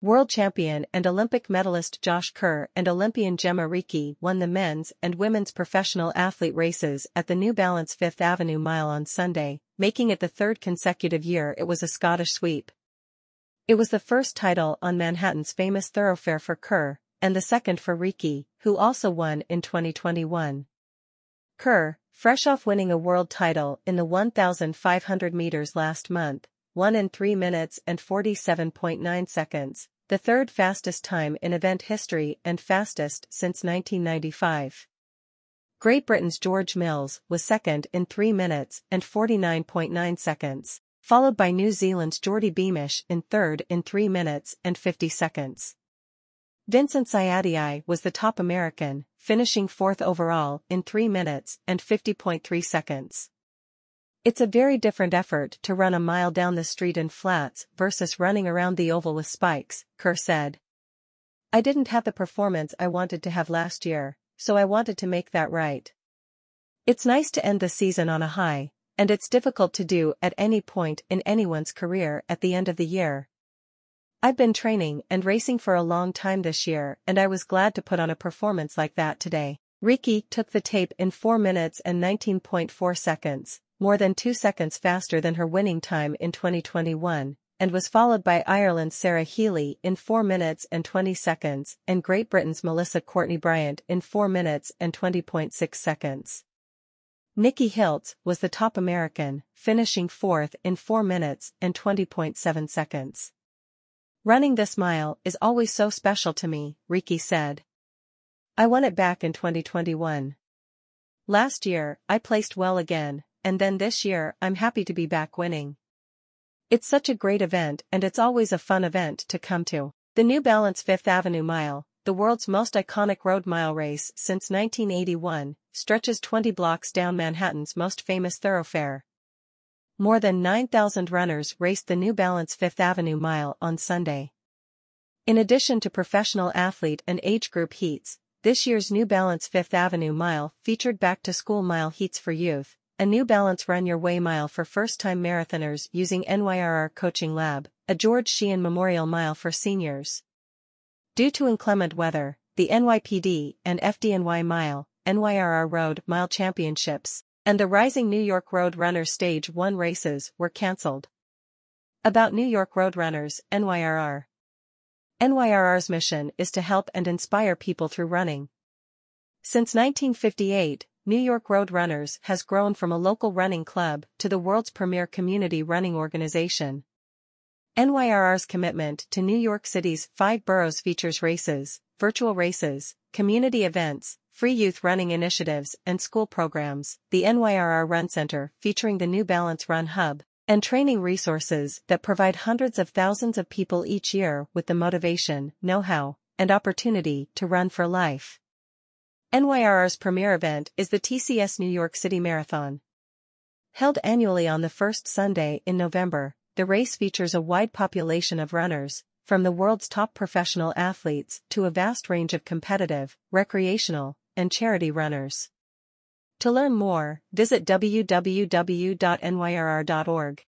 World champion and Olympic medalist Josh Kerr and Olympian Jemma Reekie won the men's and women's professional athlete races at the New Balance Fifth Avenue Mile on Sunday, making it the third consecutive year it was a Scottish sweep. It was the first title on Manhattan's famous thoroughfare for Kerr, and the second for Reekie, who also won in 2021. Kerr, fresh off winning a world title in the 1,500 meters last month, 1 in 3 minutes and 47.9 seconds, the third fastest time in event history and fastest since 1995. Great Britain's George Mills was second in 3 minutes and 49.9 seconds, followed by New Zealand's Geordie Beamish in third in 3 minutes and 50 seconds. Vincent Ciattei was the top American, finishing fourth overall in 3 minutes and 50.3 seconds. It's a very different effort to run a mile down the street in flats versus running around the oval with spikes, Kerr said. I didn't have the performance I wanted to have last year, so I wanted to make that right. It's nice to end the season on a high, and it's difficult to do at any point in anyone's career at the end of the year. I've been training and racing for a long time this year and I was glad to put on a performance like that today. Reekie took the tape in 4 minutes and 19.4 seconds, more than 2 seconds faster than her winning time in 2021, and was followed by Ireland's Sarah Healy in 4 minutes and 20 seconds and Great Britain's Melissa Courtney Bryant in 4 minutes and 20.6 seconds. Nikki Hiltz was the top American, finishing fourth in 4 minutes and 20.7 seconds. Running this mile is always so special to me, Reekie said. I won it back in 2021. Last year, I placed well again, and then this year I'm happy to be back winning. It's such a great event and it's always a fun event to come to. The New Balance Fifth Avenue Mile, the world's most iconic road mile race since 1981, stretches 20 blocks down Manhattan's most famous thoroughfare. More than 9,000 runners raced the New Balance Fifth Avenue Mile on Sunday. In addition to professional athlete and age group heats, this year's New Balance Fifth Avenue Mile featured back-to-school mile heats for youth, a New Balance Run Your Way mile for first-time marathoners using NYRR Coaching Lab, a George Sheehan Memorial Mile for seniors. Due to inclement weather, the NYPD and FDNY Mile, NYRR Road Mile Championships, and the Rising New York Road Runners Stage 1 races were cancelled. About New York Road Runners, NYRR. NYRR's mission is to help and inspire people through running. Since 1958, New York Road Runners has grown from a local running club to the world's premier community running organization. NYRR's commitment to New York City's five boroughs features races, virtual races, community events, free youth running initiatives and school programs, the NYRR Run Center featuring the New Balance Run Hub, and training resources that provide hundreds of thousands of people each year with the motivation, know-how, and opportunity to run for life. NYRR's premier event is the TCS New York City Marathon. Held annually on the first Sunday in November, the race features a wide population of runners, from the world's top professional athletes to a vast range of competitive, recreational, and charity runners. To learn more, visit www.nyrr.org.